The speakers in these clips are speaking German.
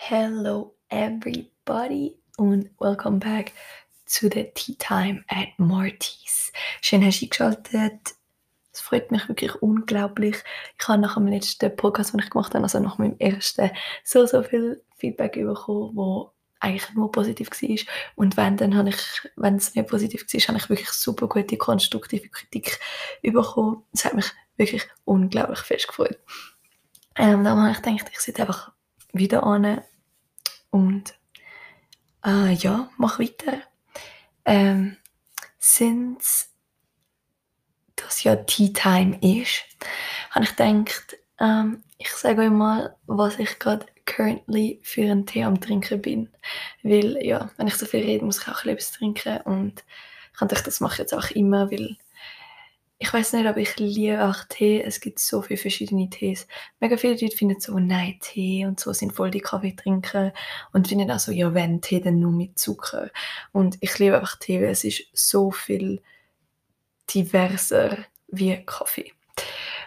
Hello, everybody, und welcome back to the Tea Time at Marty's. Schön, hast du eingeschaltet. Es freut mich wirklich unglaublich. Ich habe nach dem letzten Podcast, den ich gemacht habe, also nach meinem ersten, so, so viel Feedback bekommen, wo eigentlich nur positiv war. Und wenn, dann habe ich, wenn es nicht positiv war, habe ich wirklich super gute, konstruktive Kritik bekommen. Das hat mich wirklich unglaublich fest gefreut. Ähm, dann habe ich gedacht, ich sitze einfach wieder an und äh, ja, mach weiter. Ähm, Since das ja Tea Time ist, habe ich gedacht, ähm, ich sage euch mal, was ich gerade currently für einen Tee am Trinken bin. Weil, ja, wenn ich so viel rede, muss ich auch etwas trinken und ich dachte, das mache ich jetzt auch immer, weil ich weiß nicht, aber ich liebe auch Tee. Es gibt so viele verschiedene Tees. Mega viele Leute finden so, nein, Tee und so sind voll die Kaffee trinken und finden auch so, ja, wenn Tee, dann nur mit Zucker. Und ich liebe einfach Tee, weil es ist so viel diverser wie Kaffee.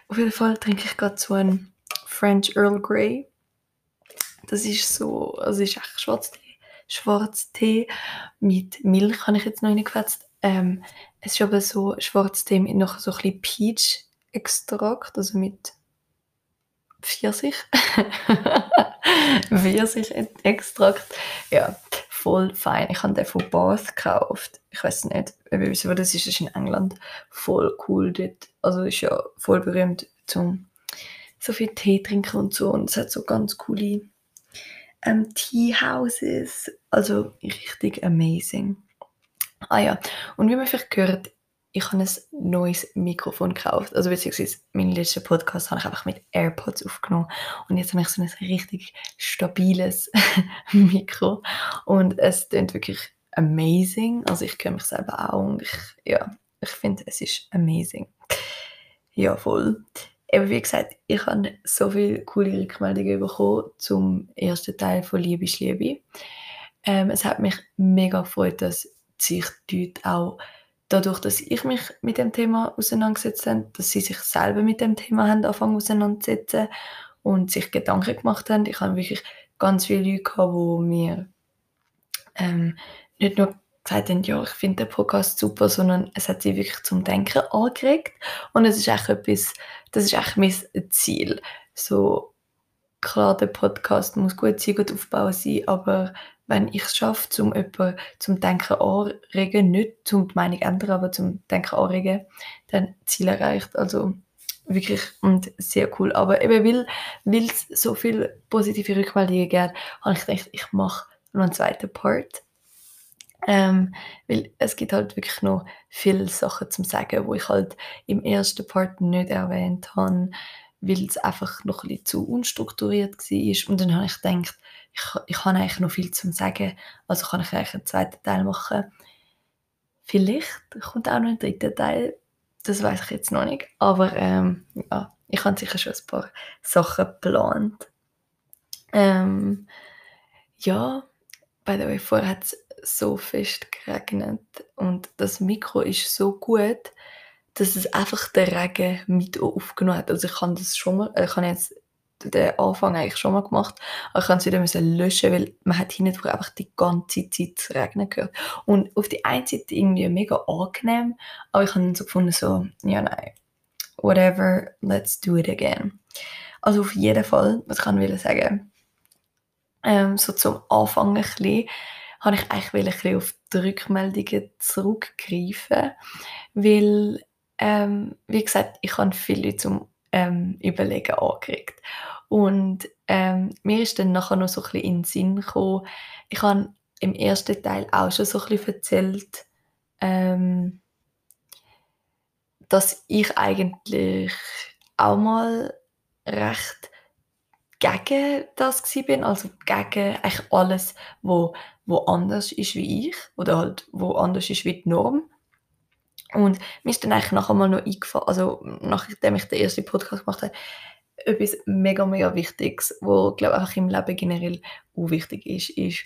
Auf jeden Fall trinke ich gerade so einen French Earl Grey. Das ist so, also ist echt Schwarztee. Schwarztee mit Milch habe ich jetzt noch reingefetzt. Ähm, es ist aber so Schwarztee mit noch so ein bisschen Peach-Extrakt, also mit Pfirsich. Pfirsich-Extrakt. Ja, voll fein. Ich habe den von Bath gekauft. Ich weiß nicht, ob ihr wisst, wo das ist. Das ist in England. Voll cool dort. Also ist ja voll berühmt zum so viel Tee trinken und so. Und es hat so ganz coole ähm, Tea Houses. Also richtig amazing. Ah ja, und wie man vielleicht gehört, ich habe ein neues Mikrofon gekauft. Also beziehungsweise meinen letzten Podcast habe ich einfach mit AirPods aufgenommen. Und jetzt habe ich so ein richtig stabiles Mikro. Und es klingt wirklich amazing. Also ich höre mich selber auch und ich, ja, ich finde, es ist amazing. Ja, voll. Eben wie gesagt, ich habe so viele coole Rückmeldungen bekommen zum ersten Teil von Liebe ist Liebe. Ähm, es hat mich mega gefreut, dass sich die Leute auch dadurch, dass ich mich mit dem Thema auseinandergesetzt habe, dass sie sich selber mit dem Thema haben angefangen auseinanderzusetzen und sich Gedanken gemacht haben. Ich habe wirklich ganz viele Leute gehabt, die mir ähm, nicht nur gesagt haben, ja, ich finde den Podcast super, sondern es hat sie wirklich zum Denken angeregt und es ist echt etwas, das ist echt mein Ziel. So, klar, der Podcast muss gut sein, gut aufbauen sein, aber wenn ich es schaffe, zum jemanden zum Denken anregen, nicht zum die Meinung ändern, aber zum Denken anregen, dann Ziel erreicht. Also wirklich und sehr cool. Aber eben weil, es so viele positive Rückmeldungen gibt, habe ich gedacht, ich mache noch einen zweiten Part. Ähm, weil es gibt halt wirklich noch viele Sachen zum sagen, wo ich halt im ersten Part nicht erwähnt habe, weil es einfach noch ein bisschen zu unstrukturiert war. Und dann habe ich gedacht, ich, ich habe eigentlich noch viel zu sagen, also kann ich eigentlich einen zweiten Teil machen. Vielleicht kommt auch noch ein dritter Teil, das weiß ich jetzt noch nicht, aber ähm, ja, ich habe sicher schon ein paar Sachen geplant. Ähm, ja, by the way, vorher hat es so fest geregnet und das Mikro ist so gut, dass es einfach den Regen mit aufgenommen hat. Also ich kann das schon mal, ich kann jetzt den Anfang eigentlich schon mal gemacht, aber ich kann es wieder müssen löschen, weil man hat hinten einfach die ganze Zeit Regnen gehört. Und auf die einen Seite irgendwie mega angenehm, aber ich habe so gefunden, so, ja nein, whatever, let's do it again. Also auf jeden Fall, was kann ich sagen, ähm, so zum Anfang ein bisschen, habe ich eigentlich ein auf die Rückmeldungen zurückgreifen, weil, ähm, wie gesagt, ich habe viele zum ähm, Überlegen angeregt. Und ähm, mir ist dann nachher noch so ein bisschen in den Sinn gekommen, ich habe im ersten Teil auch schon so ein bisschen erzählt, ähm, dass ich eigentlich auch mal recht gegen das bin, also gegen eigentlich alles, wo, wo anders ist wie ich oder halt wo anders ist wie die Norm. Und mir ist dann eigentlich nachher mal noch eingefallen, also nachdem ich den ersten Podcast gemacht habe, etwas mega, mega Wichtiges, wo, glaube auch im Leben generell auch wichtig ist, ist,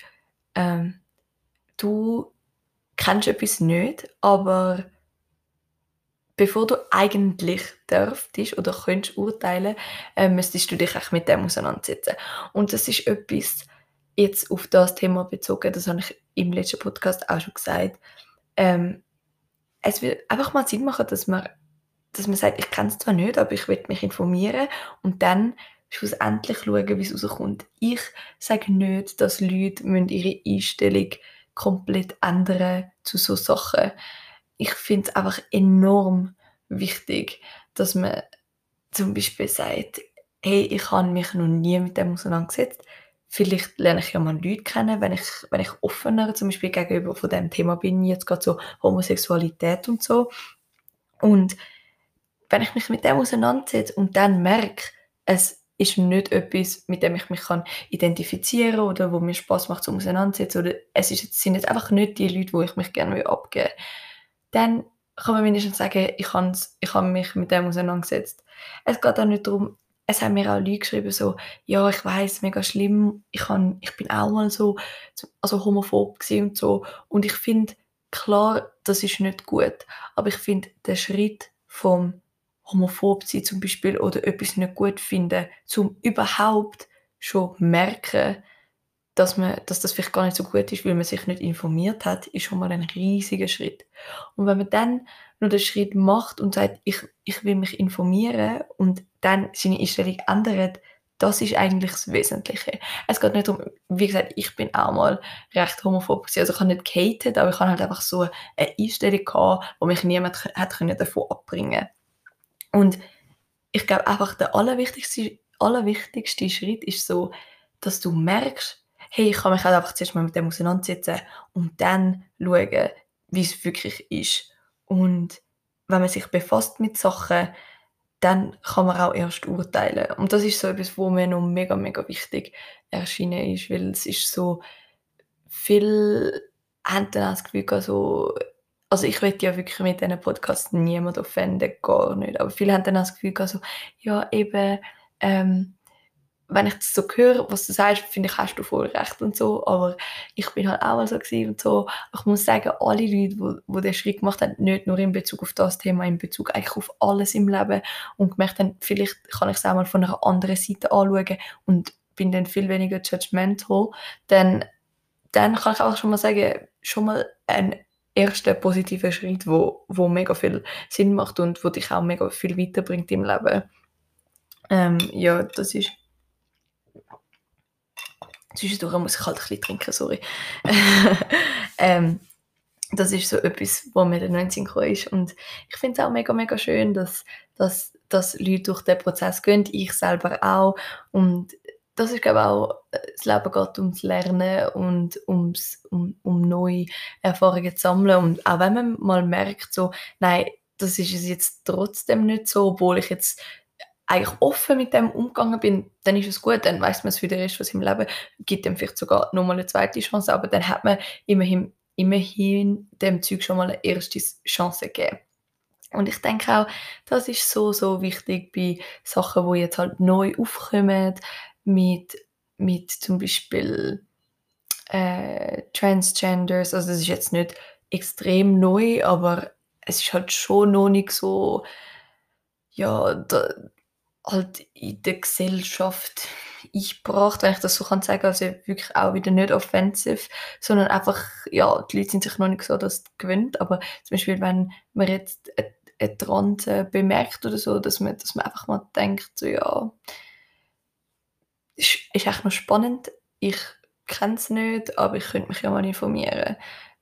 ähm, du kennst etwas nicht, aber bevor du eigentlich dürftest oder könntest urteilen, äh, müsstest du dich auch mit dem auseinandersetzen. Und das ist etwas, jetzt auf das Thema bezogen, das habe ich im letzten Podcast auch schon gesagt, ähm, es wird einfach mal Sinn machen, dass man, dass man sagt, ich kenne es zwar nicht, aber ich will mich informieren und dann schlussendlich schauen, wie es rauskommt. Ich sage nicht, dass Leute ihre Einstellung komplett ändern zu so Sachen. Ich finde es einfach enorm wichtig, dass man zum Beispiel sagt, hey, ich habe mich noch nie mit dem auseinandergesetzt. Vielleicht lerne ich ja mal Leute kennen, wenn ich, wenn ich offener zum Beispiel gegenüber von dem Thema bin, jetzt gerade so Homosexualität und so. Und wenn ich mich mit dem auseinandersetze und dann merke, es ist nicht etwas, mit dem ich mich kann identifizieren oder wo mir Spaß macht zum auseinandersetzen oder es ist, sind jetzt einfach nicht die Leute, wo ich mich gerne abgeben will, dann kann man wenigstens sagen, ich, ich habe mich mit dem auseinandergesetzt. Es geht auch nicht darum, es haben mir auch Leute geschrieben, so, ja, ich weiß mega schlimm, ich, kann, ich bin auch mal so, also homophob und so. Und ich finde, klar, das ist nicht gut, aber ich finde, der Schritt vom homophob sein zum Beispiel oder etwas nicht gut finden, zum überhaupt schon merken, dass, man, dass das vielleicht gar nicht so gut ist, weil man sich nicht informiert hat, ist schon mal ein riesiger Schritt. Und wenn man dann nur den Schritt macht und sagt, ich, ich will mich informieren und dann seine Einstellung ändert, das ist eigentlich das Wesentliche. Es geht nicht darum, wie gesagt, ich bin auch mal recht homophob gewesen. Also ich habe nicht gehatet, aber ich habe halt einfach so eine Einstellung gehabt, wo mich niemand hat davon abbringen Und ich glaube einfach, der allerwichtigste, allerwichtigste Schritt ist so, dass du merkst, hey, ich kann mich halt einfach zuerst mal mit dem auseinandersetzen und dann schauen, wie es wirklich ist. Und wenn man sich befasst mit Sachen, dann kann man auch erst urteilen. Und das ist so etwas, wo mir noch mega, mega wichtig erschienen ist, weil es ist so, viel haben dann das Gefühl, also, also ich will ja wirklich mit diesen Podcasts niemand offenden, gar nicht, aber viele haben dann das Gefühl, also, ja, eben, ähm, wenn ich das so höre, was du sagst, finde ich, hast du voll recht und so, aber ich bin halt auch mal so gewesen und so. Ich muss sagen, alle Leute, die, den Schritt gemacht haben, nicht nur in Bezug auf das Thema, in Bezug eigentlich auf alles im Leben und gemerkt haben, vielleicht kann ich es auch mal von einer anderen Seite anschauen und bin dann viel weniger judgmental, dann, dann kann ich auch schon mal sagen, schon mal ein erster positiver Schritt, wo, wo mega viel Sinn macht und wo dich auch mega viel weiterbringt im Leben. Ähm, ja, das ist Zwischendurch muss ich halt ein bisschen trinken, sorry. ähm, das ist so etwas, was mir dann noch in Sinn ist. Und ich finde es auch mega, mega schön, dass, dass, dass Leute durch den Prozess gehen, ich selber auch. Und das ist, glaube ich, auch, das Leben geht ums Lernen und ums, um, um neue Erfahrungen zu sammeln. Und auch wenn man mal merkt, so, nein, das ist es jetzt trotzdem nicht so, obwohl ich jetzt eigentlich offen mit dem umgegangen bin, dann ist es gut, dann weiß man es für den Rest von seinem Leben, gibt dem vielleicht sogar nochmal eine zweite Chance, aber dann hat man immerhin, immerhin dem Zeug schon mal eine erste Chance gegeben. Und ich denke auch, das ist so, so wichtig bei Sachen, wo jetzt halt neu aufkommen, mit, mit zum Beispiel äh, Transgenders, also das ist jetzt nicht extrem neu, aber es ist halt schon noch nicht so, ja, da, halt in der Gesellschaft eingebracht, wenn ich das so kann sagen, also wirklich auch wieder nicht offensiv, sondern einfach, ja, die Leute sind sich noch nicht so das gewöhnt, aber zum Beispiel, wenn man jetzt eine Transe bemerkt oder so, dass man, dass man einfach mal denkt, so, ja, ist, ist echt noch spannend, ich kenne es nicht, aber ich könnte mich ja mal informieren,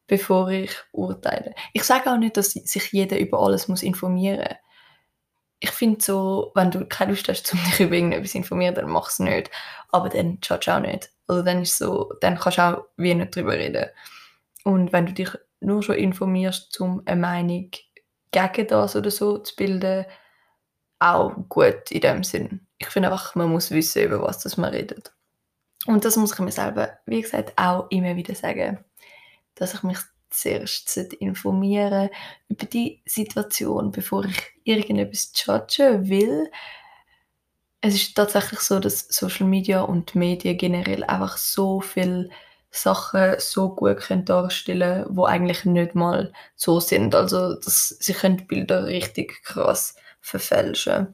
bevor ich urteile. Ich sage auch nicht, dass sich jeder über alles muss informieren. muss ich finde so, wenn du keine Lust hast, um dich über irgendetwas zu informieren, dann mach es nicht. Aber dann schaust du auch nicht. Also dann ist so, dann kannst du auch wie nicht drüber reden. Und wenn du dich nur schon informierst, um eine Meinung gegen das oder so zu bilden, auch gut in dem Sinn. Ich finde einfach, man muss wissen, über was das man redet. Und das muss ich mir selber, wie gesagt, auch immer wieder sagen, dass ich mich zuerst informieren über die Situation, bevor ich irgendetwas judgen will. Es ist tatsächlich so, dass Social Media und Medien generell einfach so viele Sachen so gut können darstellen können, die eigentlich nicht mal so sind. Also dass sie können Bilder richtig krass verfälschen.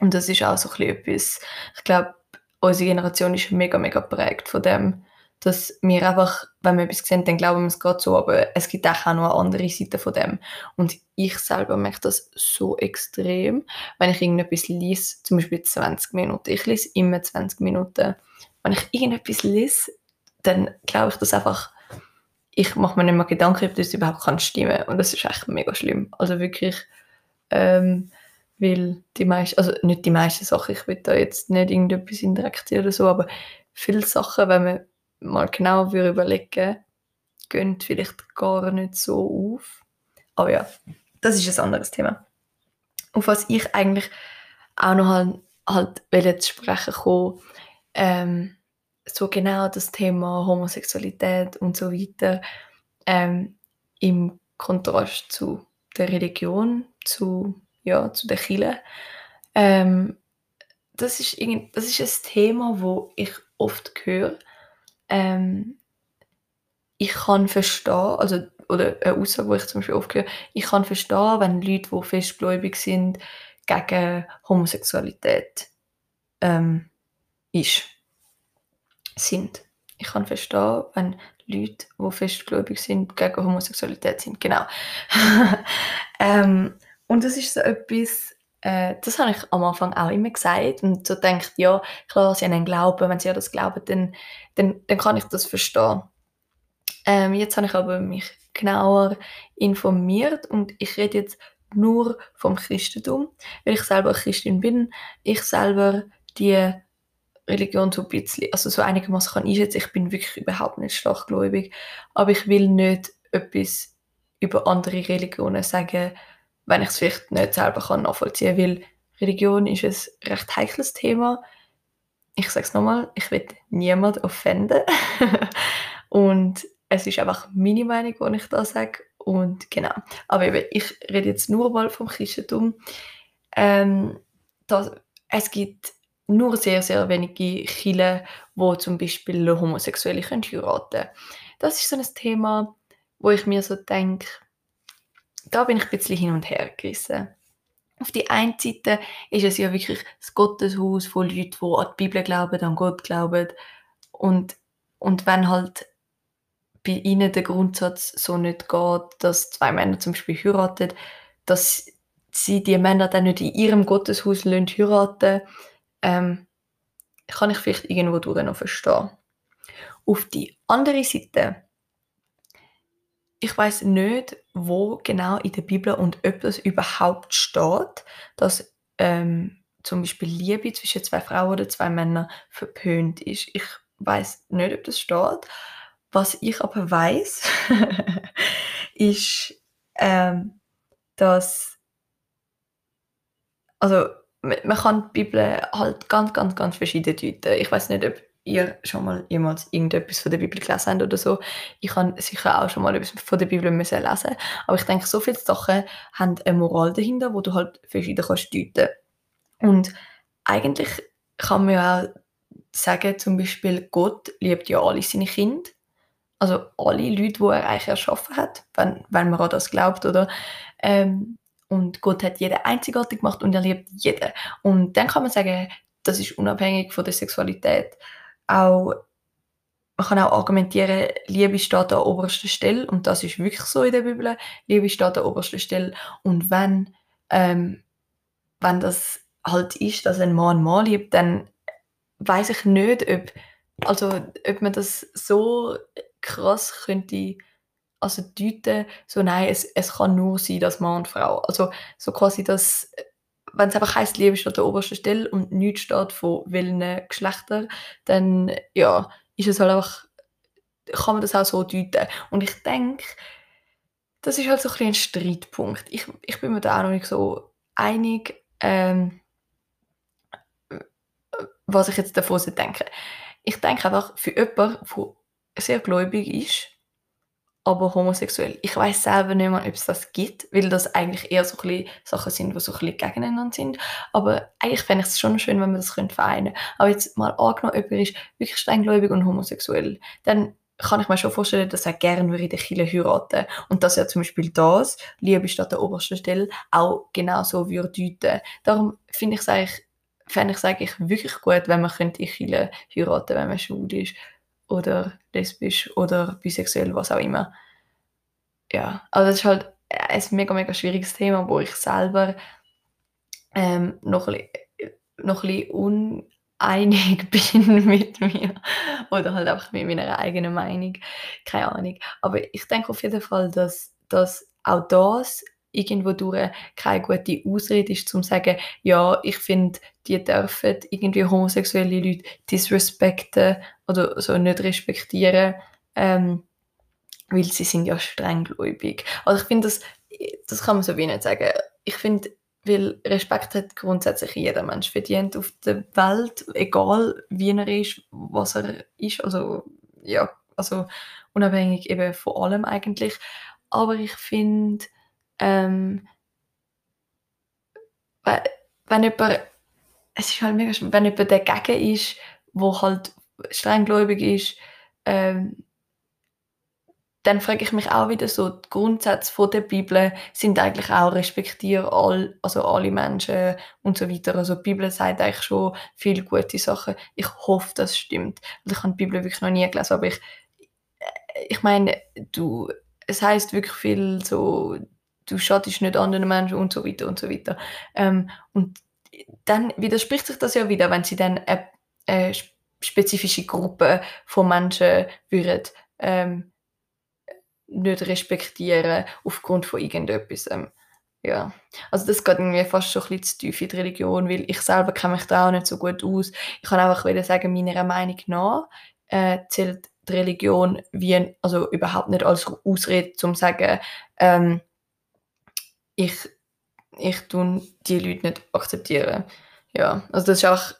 Und das ist auch so ein bisschen etwas, ich glaube, unsere Generation ist mega, mega prägt von dem, dass wir einfach, wenn wir etwas sehen, dann glauben wir, es geht so, aber es gibt auch noch eine andere Seite von dem. Und ich selber merke das so extrem, wenn ich irgendetwas lese, zum Beispiel 20 Minuten. Ich lese immer 20 Minuten. Wenn ich irgendetwas lese, dann glaube ich, dass einfach ich mache mir nicht mehr Gedanken, ob das überhaupt kann stimmen und das ist echt mega schlimm. Also wirklich, ähm, weil die meisten, also nicht die meisten Sachen, ich will da jetzt nicht irgendetwas indirektieren oder so, aber viele Sachen, wenn man mal genau überlegen gehen vielleicht gar nicht so auf. Aber ja, das ist ein anderes Thema. Auf was ich eigentlich auch noch halt, halt zu sprechen kommen, ähm, so genau das Thema Homosexualität und so weiter ähm, im Kontrast zu der Religion, zu, ja, zu der Kirche. Ähm, das, ist irgend, das ist ein Thema, wo ich oft höre. Ähm, ich kann verstehen, also, oder eine Aussage, die ich zum Beispiel oft höre, ich kann verstehen, wenn Leute, die festgläubig sind, gegen Homosexualität ähm, ist sind. Ich kann verstehen, wenn Leute, die festgläubig sind, gegen Homosexualität sind. Genau. ähm, und das ist so etwas, äh, das habe ich am Anfang auch immer gesagt und so denkt, ja, klar, sie haben einen Glauben, wenn sie an das glauben, dann, dann, dann kann ich das verstehen. Ähm, jetzt habe ich aber mich genauer informiert und ich rede jetzt nur vom Christentum, weil ich selber Christin bin. Ich selber die Religion so ein bisschen, also so einigermaßen kann einschätzen. Ich bin wirklich überhaupt nicht starkgläubig, aber ich will nicht etwas über andere Religionen sagen, wenn ich es vielleicht nicht selber kann nachvollziehen kann, weil Religion ist ein recht heikles Thema. Ich sage es nochmal, ich will niemand offenden und es ist einfach meine Meinung, die ich da sage und genau. Aber eben, ich rede jetzt nur mal vom Christentum. Ähm, das, es gibt nur sehr, sehr wenige Chile, wo zum Beispiel Homosexuelle können heiraten Das ist so ein Thema, wo ich mir so denke, da bin ich ein bisschen hin und her gerissen. Auf die einen Seite ist es ja wirklich das Gotteshaus von Leuten, die an die Bibel glauben, an Gott glauben. Und, und wenn halt bei ihnen der Grundsatz so nicht geht, dass zwei Männer zum Beispiel heiraten, dass sie die Männer dann nicht in ihrem Gotteshaus heiraten ähm, kann ich vielleicht irgendwo durch noch verstehen. Auf die andere Seite, ich weiß nicht, wo genau in der Bibel und ob das überhaupt steht, dass ähm, zum Beispiel Liebe zwischen zwei Frauen oder zwei Männern verpönt ist. Ich weiß nicht, ob das steht. Was ich aber weiß, ist, ähm, dass also man kann die Bibel halt ganz, ganz, ganz verschieden deuten. Ich weiß nicht, ob ihr schon mal jemals irgendetwas von der Bibel gelesen habt oder so. Ich habe sicher auch schon mal etwas von der Bibel müssen lesen. Aber ich denke, so viele Sachen haben eine Moral dahinter, wo du halt verschieden kannst deuten. Und eigentlich kann man ja auch sagen, zum Beispiel, Gott liebt ja alle seine Kinder. Also alle Leute, die er eigentlich erschaffen hat, wenn, wenn man an das glaubt, oder? Ähm, und Gott hat jeden einzigartig gemacht und er liebt jeden. Und dann kann man sagen, das ist unabhängig von der Sexualität. Auch, man kann auch argumentieren, Liebe steht an oberster Stelle und das ist wirklich so in der Bibel. Liebe steht an oberster Stelle und wenn, ähm, wenn das halt ist, dass ein Mann Mann liebt, dann weiß ich nicht, ob, also, ob man das so krass könnte also deuten, so nein, es, es kann nur sein, dass Mann und Frau. Also so quasi das, wenn es einfach heisst, Liebe steht an der obersten Stelle und nichts steht von welchen Geschlechtern, dann ja, ist es halt einfach, kann man das auch so deuten. Und ich denke, das ist halt so ein, ein Streitpunkt. Ich, ich bin mir da auch noch nicht so einig, ähm, was ich jetzt davon denke. Ich denke einfach, für jemanden, der sehr gläubig ist, aber homosexuell. Ich weiß selber nicht mehr, ob es das gibt, weil das eigentlich eher so ein Sachen sind, die so ein bisschen gegeneinander sind. Aber eigentlich fände ich es schon schön, wenn man das vereinen könnte. Aber jetzt mal angenommen, jemand ist wirklich steingläubig und homosexuell, dann kann ich mir schon vorstellen, dass er gerne würde in der Kirche heiraten Und dass er zum Beispiel das, Liebe statt der obersten Stelle, auch genau so würde deuten. Darum finde ich es eigentlich, fände ich es eigentlich wirklich gut, wenn man in der Kirche heiraten wenn man schwul ist. Oder lesbisch oder bisexuell, was auch immer. Ja, also das ist halt ein mega, mega schwieriges Thema, wo ich selber ähm, noch, ein bisschen, noch ein bisschen uneinig bin mit mir oder halt einfach mit meiner eigenen Meinung, keine Ahnung. Aber ich denke auf jeden Fall, dass, dass auch das irgendwo durch keine gute Ausrede ist, zum zu sagen, ja, ich finde, die dürfen irgendwie homosexuelle Leute disrespekten oder so nicht respektieren, ähm, weil sie sind ja strenggläubig. Also ich finde, das, das kann man so wie nicht sagen. Ich finde, weil Respekt hat grundsätzlich jeder Mensch verdient auf der Welt, egal wie er ist, was er ist, also ja, also unabhängig eben von allem eigentlich. Aber ich finde, ähm, wenn jemand, es ist halt mega wenn jemand dagegen ist, wo halt strenggläubig ist, ähm, dann frage ich mich auch wieder so, die Grundsätze der Bibel sind eigentlich auch respektiere all, also alle Menschen und so weiter. Also die Bibel sagt eigentlich schon viele gute Sachen. Ich hoffe, das stimmt. Also ich habe die Bibel wirklich noch nie gelesen, aber ich, äh, ich meine, du, es heißt wirklich viel so, du schadest nicht anderen Menschen und so weiter und so weiter. Ähm, und dann widerspricht sich das ja wieder, wenn sie dann eine, eine spezifische Gruppe von Menschen würden, ähm, nicht respektieren aufgrund von irgendetwas. Ähm, ja, also das geht irgendwie fast schon ein bisschen zu tief in die Religion, weil ich selber kenne mich da auch nicht so gut aus. Ich kann einfach wieder sagen, meiner Meinung nach äh, zählt die Religion wie, also überhaupt nicht als Ausrede, um zu sagen, ähm, ich, ich tue die Leute nicht akzeptieren. Ja, also das ist auch,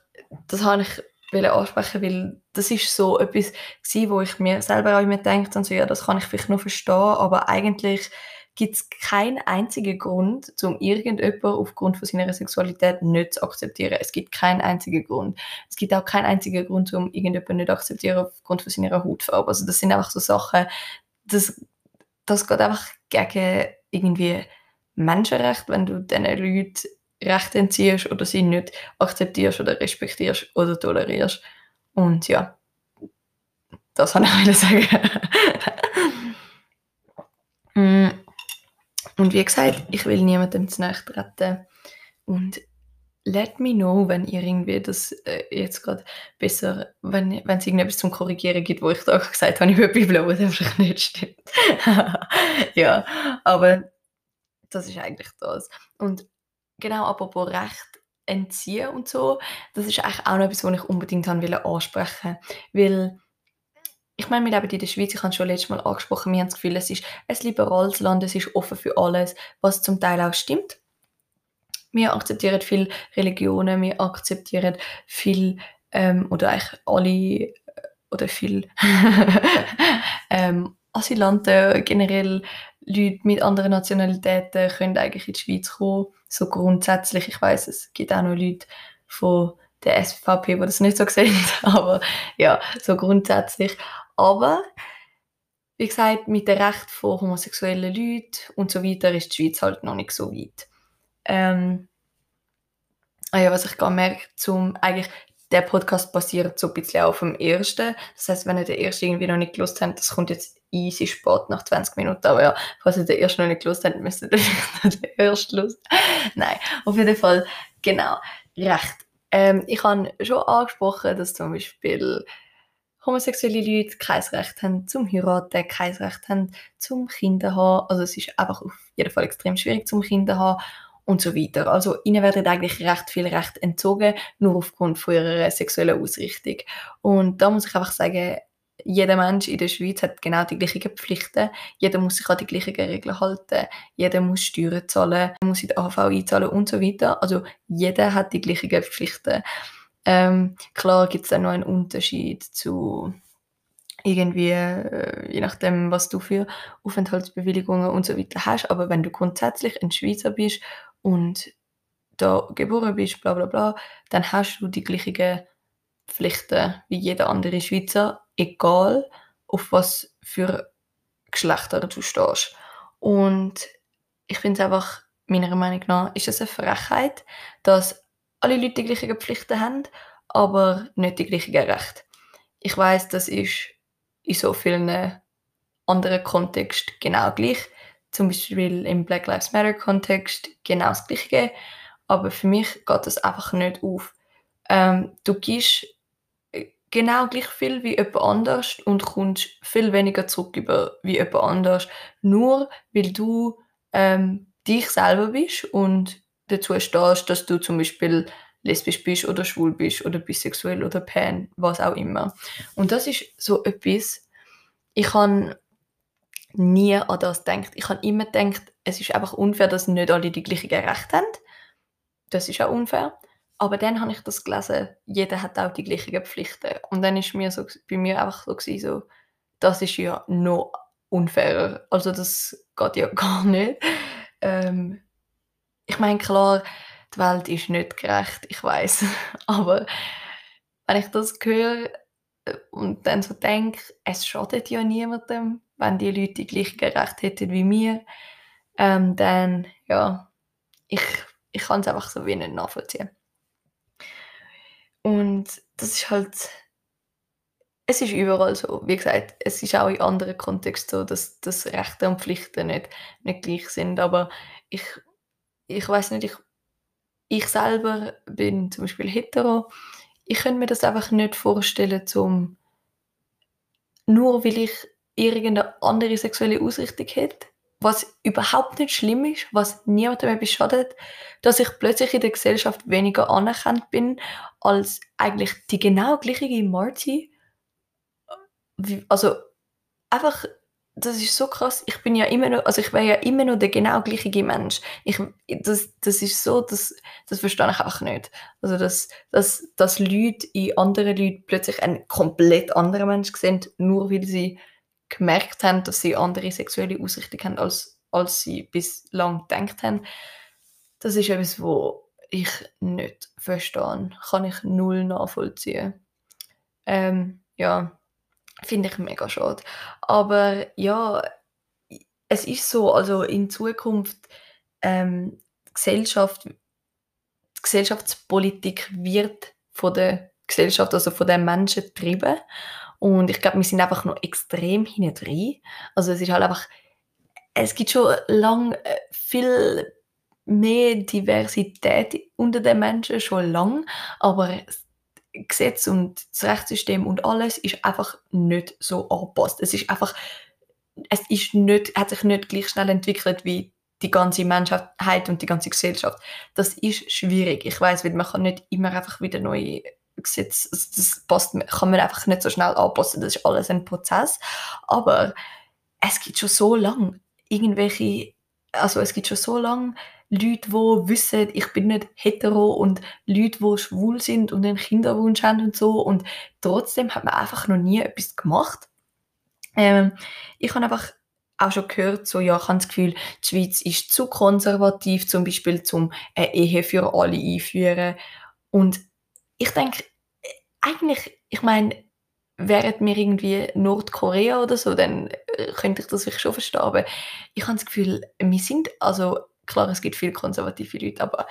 das habe ich ansprechen, weil das ist so etwas gewesen, wo ich mir selber auch immer gedacht habe, so, ja, das kann ich vielleicht nur verstehen, aber eigentlich gibt es keinen einzigen Grund, um irgendjemanden aufgrund von seiner Sexualität nicht zu akzeptieren. Es gibt keinen einzigen Grund. Es gibt auch keinen einzigen Grund, um irgendjemanden nicht zu akzeptieren aufgrund von seiner Hautfarbe. Also das sind einfach so Sachen, das, das geht einfach gegen irgendwie Menschenrecht, wenn du diesen Leuten Recht entziehst oder sie nicht akzeptierst oder respektierst oder tolerierst. Und ja, das kann ich sagen. Mm. Und wie gesagt, ich will niemandem zu nahe treten. Und let me know, wenn ihr irgendwie das äh, jetzt gerade besser, wenn, es irgendetwas zum Korrigieren gibt, wo ich da gesagt habe, über die Bibel, wo es einfach nicht stimmt. ja, aber das ist eigentlich das. Und genau, apropos Recht entziehen und so, das ist eigentlich auch noch etwas, was ich unbedingt haben ansprechen Weil, ich meine, wir leben in der Schweiz, ich habe es schon letztes Mal angesprochen, wir haben das Gefühl, es ist ein liberales Land, es ist offen für alles, was zum Teil auch stimmt. Wir akzeptieren viele Religionen, wir akzeptieren viel, ähm, oder eigentlich alle, äh, oder viel ähm, Asylanten, generell Leute mit anderen Nationalitäten können eigentlich in die Schweiz kommen. So grundsätzlich, ich weiß, es gibt auch noch Leute von der SVP, die das nicht so sehen, aber ja, so grundsätzlich. Aber wie gesagt, mit dem Recht von homosexuellen Leuten und so weiter ist die Schweiz halt noch nicht so weit. Ähm, ja, was ich merke, zum eigentlich der Podcast basiert so ein bisschen auf dem ersten. Das heißt, wenn ihr den ersten irgendwie noch nicht gelust habt, das kommt jetzt easy spät nach 20 Minuten. Aber ja, falls ihr den ersten noch nicht gelust habt, müsst ihr den ersten Lust. Nein, auf jeden Fall, genau, recht. Ähm, ich habe schon angesprochen, dass zum Beispiel homosexuelle Leute kein Recht haben zum Heiraten, kein Recht haben zum Kinder haben. Also es ist einfach auf jeden Fall extrem schwierig zum Kinder haben und so weiter. Also ihnen werden eigentlich recht viel Recht entzogen, nur aufgrund von ihrer sexuellen Ausrichtung. Und da muss ich einfach sagen, jeder Mensch in der Schweiz hat genau die gleichen Pflichten. Jeder muss sich an die gleichen Regeln halten. Jeder muss Steuern zahlen, muss in die AV einzahlen und so weiter. Also jeder hat die gleichen Pflichten. Ähm, klar gibt es dann noch einen Unterschied zu irgendwie, äh, je nachdem, was du für Aufenthaltsbewilligungen und so weiter hast. Aber wenn du grundsätzlich ein Schweizer bist und da geboren bist, bla bla bla, dann hast du die gleichen Pflichten wie jeder andere Schweizer, egal auf was für Geschlechter du stehst. Und ich finde es einfach, meiner Meinung nach, ist es eine Frechheit, dass alle Leute die gleichen Pflichten haben, aber nicht die gleichen Rechte. Ich weiß, das ist in so vielen anderen Kontexten genau gleich. Zum Beispiel im Black Lives Matter Kontext genau das Gleiche. Aber für mich geht das einfach nicht auf. Ähm, du gibst genau gleich viel wie jemand anders und kommst viel weniger zurück über wie jemand anders, nur weil du ähm, dich selber bist und dazu stehst, dass du zum Beispiel lesbisch bist oder schwul bist oder bisexuell oder pan, was auch immer. Und das ist so etwas, ich habe nie an das gedacht. Ich habe immer gedacht, es ist einfach unfair, dass nicht alle die gleichen Rechte haben. Das ist auch unfair. Aber dann habe ich das gelesen, jeder hat auch die gleichen Pflichten. Und dann ist mir so, bei mir einfach so, gewesen, so das ist ja noch unfairer. Also das geht ja gar nicht. Ähm, ich meine, klar, die Welt ist nicht gerecht, ich weiß. Aber wenn ich das höre äh, und dann so denke, es schadet ja niemandem, wenn die Leute die gleichen Rechte hätten wie mir, ähm, dann ja, ich, ich kann es einfach so wie nicht nachvollziehen. Und das ist halt, es ist überall so. Wie gesagt, es ist auch in anderen Kontexten so, dass, dass Rechte und Pflichten nicht, nicht gleich sind. Aber ich, ich weiß nicht, ich, ich selber bin zum Beispiel hetero. Ich könnte mir das einfach nicht vorstellen, zum nur weil ich irgendeine andere sexuelle Ausrichtung hätte, was überhaupt nicht schlimm ist, was niemandem etwas schadet, dass ich plötzlich in der Gesellschaft weniger anerkannt bin als eigentlich die genau gleiche Marty. Also einfach, das ist so krass. Ich bin ja immer noch, also ich wäre ja immer noch der genau gleiche Mensch. Ich, das, das ist so, das, das verstehe ich einfach nicht. Also dass, dass, dass Leute in anderen Leuten plötzlich einen komplett anderen Mensch sehen, nur weil sie gemerkt haben, dass sie andere sexuelle Ausrichtung haben, als, als sie bislang gedacht haben. Das ist etwas, wo ich nicht verstehe. Kann ich null nachvollziehen. Ähm, ja, finde ich mega schade. Aber ja, es ist so, also in Zukunft ähm, Gesellschaft, die Gesellschaftspolitik wird von der Gesellschaft, also von den Menschen getrieben. Und ich glaube, wir sind einfach noch extrem hinten drin. Also es ist halt einfach, es gibt schon lang äh, viel mehr Diversität unter den Menschen, schon lang, aber das Gesetz und das Rechtssystem und alles ist einfach nicht so angepasst. Es ist einfach, es ist nicht, hat sich nicht gleich schnell entwickelt wie die ganze Menschheit und die ganze Gesellschaft. Das ist schwierig. Ich weiß, weil man kann nicht immer einfach wieder neue Gesetz, also das passt, kann man einfach nicht so schnell anpassen, das ist alles ein Prozess. Aber es gibt schon so lange irgendwelche, also es gibt schon so lange Leute, die wissen, ich bin nicht hetero und Leute, die schwul sind und einen Kinderwunsch haben und so und trotzdem hat man einfach noch nie etwas gemacht. Ähm, ich habe einfach auch schon gehört, so, ja, ich habe das Gefühl, die Schweiz ist zu konservativ, zum Beispiel zum eine Ehe für alle einführen. Und ich denke, eigentlich, ich meine, wären wir irgendwie Nordkorea oder so, dann äh, könnte ich das vielleicht schon verstehen. Aber ich habe das Gefühl, wir sind, also klar, es gibt viele konservative Leute, aber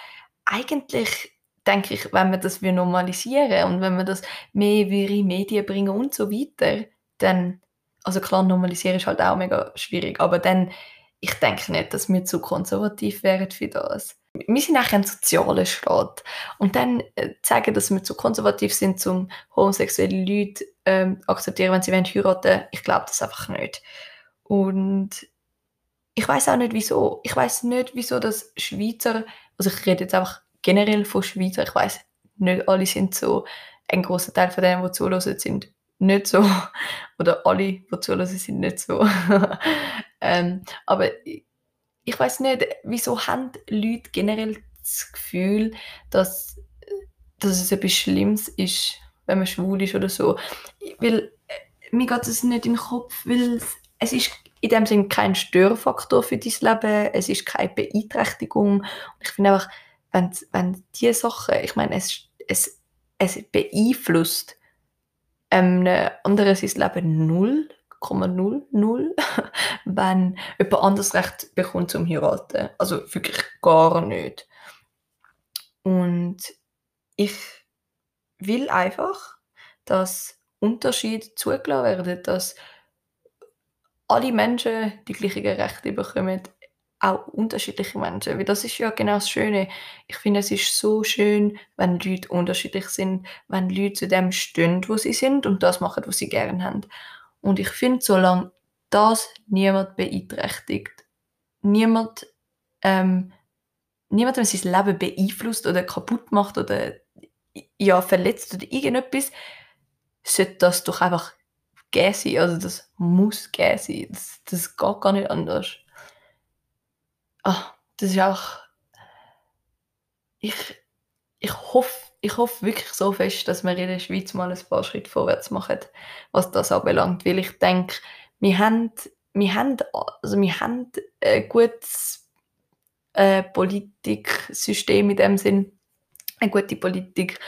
eigentlich denke ich, wenn wir das normalisieren und wenn wir das mehr in Medien bringen und so weiter, dann, also klar, normalisieren ist halt auch mega schwierig, aber dann, ich denke nicht, dass wir zu konservativ wären für das wir sind eigentlich ein sozialer Staat. Und dann äh, sagen, dass wir zu konservativ sind, um homosexuelle Leute ähm, akzeptieren, wenn sie wollen heiraten, ich glaube das einfach nicht. Und ich weiß auch nicht wieso. Ich weiß nicht wieso, dass Schweizer, also ich rede jetzt einfach generell von Schweizer, ich weiß nicht alle sind so, ein großer Teil von denen, die zulassen, sind nicht so. Oder alle, die zulassen, sind nicht so. ähm, aber weiß nicht, wieso haben Leute generell das Gefühl, dass, dass es etwas Schlimmes ist, wenn man schwul ist oder so. Weil äh, mir geht es nicht in den Kopf, weil es ist in dem Sinne kein Störfaktor für dein Leben, es ist keine Beeinträchtigung. Und ich finde einfach, wenn, wenn diese Sachen, ich meine, es, es, es beeinflusst ähm, anderen sein Leben null, 0,00, wenn jemand anderes Recht bekommt zum heiraten. Also wirklich gar nicht. Und ich will einfach, dass Unterschiede zugelassen werden, dass alle Menschen die gleichen Rechte bekommen, auch unterschiedliche Menschen, weil das ist ja genau das Schöne. Ich finde, es ist so schön, wenn Leute unterschiedlich sind, wenn Leute zu dem stehen, wo sie sind und das machen, was sie gerne haben. Und ich finde, solange das niemand beeinträchtigt, niemand, ähm, niemandem sein Leben beeinflusst oder kaputt macht oder ja, verletzt oder irgendetwas, sollte das doch einfach gehen sein. Also das muss gehen sein. Das, das geht gar nicht anders. Ah, das ist auch... Ich, ich hoffe, ich hoffe wirklich so fest, dass wir in der Schweiz mal ein paar Schritte vorwärts machen, was das anbelangt. Weil ich denke, wir haben, wir haben, also wir haben ein gutes äh, Politiksystem in dem Sinn, eine gute Politik.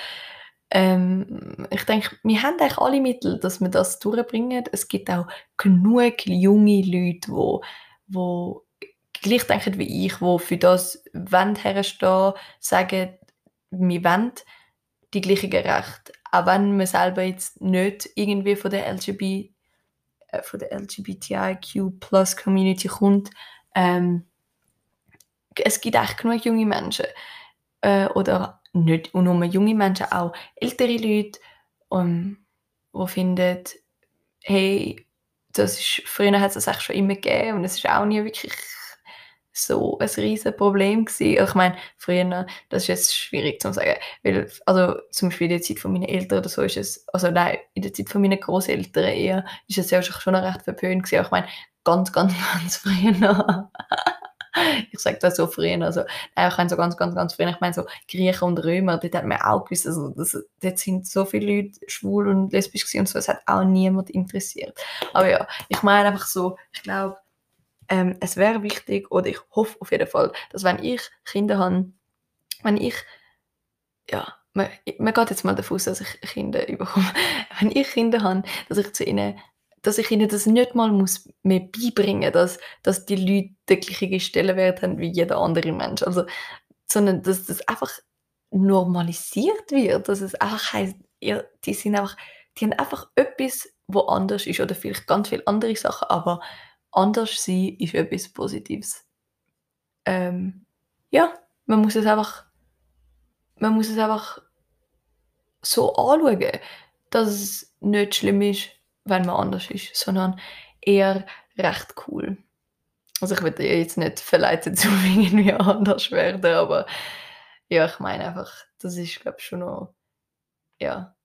Ähm, ich denke, wir haben eigentlich alle Mittel, dass wir das durchbringen. Es gibt auch genug junge Leute, wo, wo gleich denken wie ich, die für das herstehen, sagen, wir wollen die gleichen Rechte. Auch wenn man selber jetzt nicht irgendwie von der LGBT, äh, von der LGBTIQ Plus Community kommt. Ähm, es gibt echt genug junge Menschen. Äh, oder nicht nur junge Menschen, auch ältere Leute, um, die finden, hey, das ist, früher hat es das eigentlich schon immer gegeben und es ist auch nie wirklich so ein riesen Problem gewesen. Ich meine, früher, das ist jetzt schwierig zu sagen, weil, also zum Beispiel in der Zeit von meinen Eltern oder so ist es, also nein, in der Zeit von meinen Großeltern eher, ist es ja schon recht verpönt gewesen. Ich meine, ganz, ganz, ganz früher ich sage das so früher, also nein, ich meine so ganz, ganz, ganz früher, ich meine so Griechen und Römer, dort hat man auch gewusst, also das, dort sind so viele Leute schwul und lesbisch gewesen und so, es hat auch niemand interessiert. Aber ja, ich meine einfach so, ich glaube, ähm, es wäre wichtig, oder ich hoffe auf jeden Fall, dass wenn ich Kinder habe, wenn ich, ja, man, man geht jetzt mal davon aus, dass ich Kinder überkomme, wenn ich Kinder habe, dass ich zu ihnen dass ich ihnen das nicht mal muss mehr beibringen dass, dass die Leute den gleichen Stellenwert haben wie jeder andere Mensch. Also, sondern dass das einfach normalisiert wird, dass es einfach heisst, ja, die sind einfach, die haben einfach etwas, wo anders ist oder vielleicht ganz viele andere Sachen, aber anders sein ist etwas Positives. Ähm, ja, man muss es einfach, man muss es einfach so anschauen, dass es nicht schlimm ist, wenn man anders ist, sondern eher recht cool. Also ich würde jetzt nicht verleiten zu irgendwie anders werden, aber ja, ich meine einfach, das ist glaube ich schon noch, ja.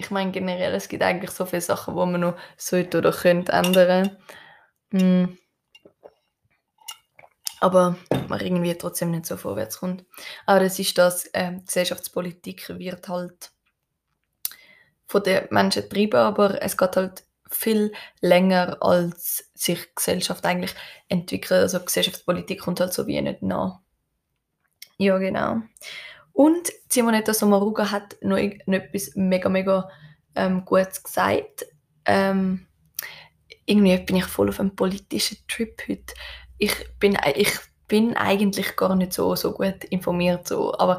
Ich meine generell, es gibt eigentlich so viele Sachen, wo man noch sollte oder könnte ändern. Mm. Aber man irgendwie trotzdem nicht so vorwärts kommt. Aber das ist das, äh, Gesellschaftspolitik wird halt von den Menschen treiben, aber es geht halt viel länger, als sich Gesellschaft eigentlich entwickelt. Also Gesellschaftspolitik kommt halt so wie nicht nach. Ja, genau. Und Simonetta Sommaruga hat noch, noch etwas mega, mega ähm, Gutes gesagt. Ähm, irgendwie bin ich voll auf einem politischen Trip heute. Ich bin, ich bin eigentlich gar nicht so, so gut informiert, so, aber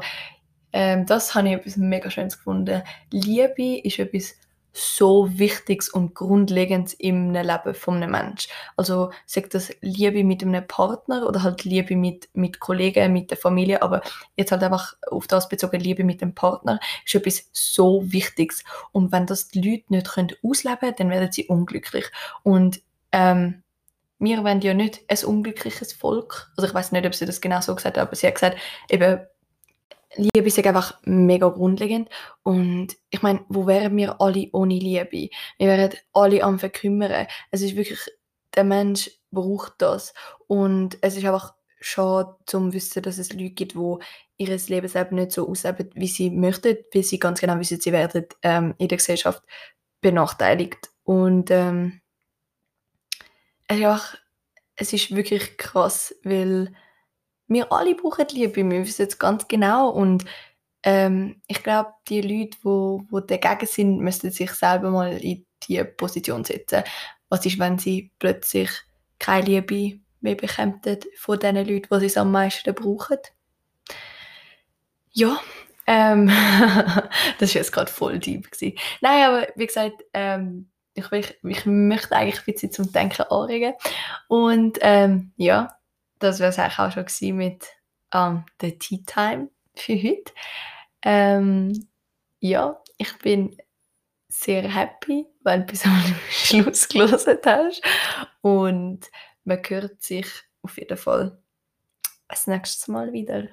ähm, das habe ich etwas mega Schönes gefunden. Liebe ist etwas so Wichtiges und Grundlegendes im Leben von einem Menschen. Also sagt das Liebe mit einem Partner oder halt Liebe mit, mit Kollegen, mit der Familie, aber jetzt halt einfach auf das bezogen Liebe mit dem Partner ist etwas so Wichtiges. Und wenn das die Leute nicht können ausleben können, dann werden sie unglücklich. Und ähm, wir wollen ja nicht ein unglückliches Volk. Also ich weiß nicht, ob sie das genau so gesagt hat, aber sie hat gesagt, eben Liebe ist einfach mega grundlegend. Und ich meine, wo wären wir alle ohne Liebe? Wir wären alle am Verkümmern. Es ist wirklich, der Mensch braucht das. Und es ist einfach schade zu wissen, dass es Leute gibt, die ihr Lebensleben nicht so ausleben, wie sie möchten, weil sie ganz genau wissen, sie werden ähm, in der Gesellschaft benachteiligt. Und ähm, es, ist einfach, es ist wirklich krass, weil wir alle brauchen Liebe, wir wissen es ganz genau und ähm, ich glaube, die Leute, die wo, wo dagegen sind, müssen sich selber mal in die Position setzen. Was ist, wenn sie plötzlich keine Liebe mehr bekommen von den Leuten, die sie es am meisten brauchen? Ja, Ähm, das war jetzt gerade voll deep. Gewesen. Nein, aber wie gesagt, ähm, ich, ich, ich möchte eigentlich ein bisschen zum Denken anregen. Und ähm, ja, das wäre es eigentlich auch schon gewesen mit ähm, der Tea Time für heute. Ähm, ja, ich bin sehr happy, wenn du bis am Schluss gelesen hast. Und man hört sich auf jeden Fall das nächste Mal wieder.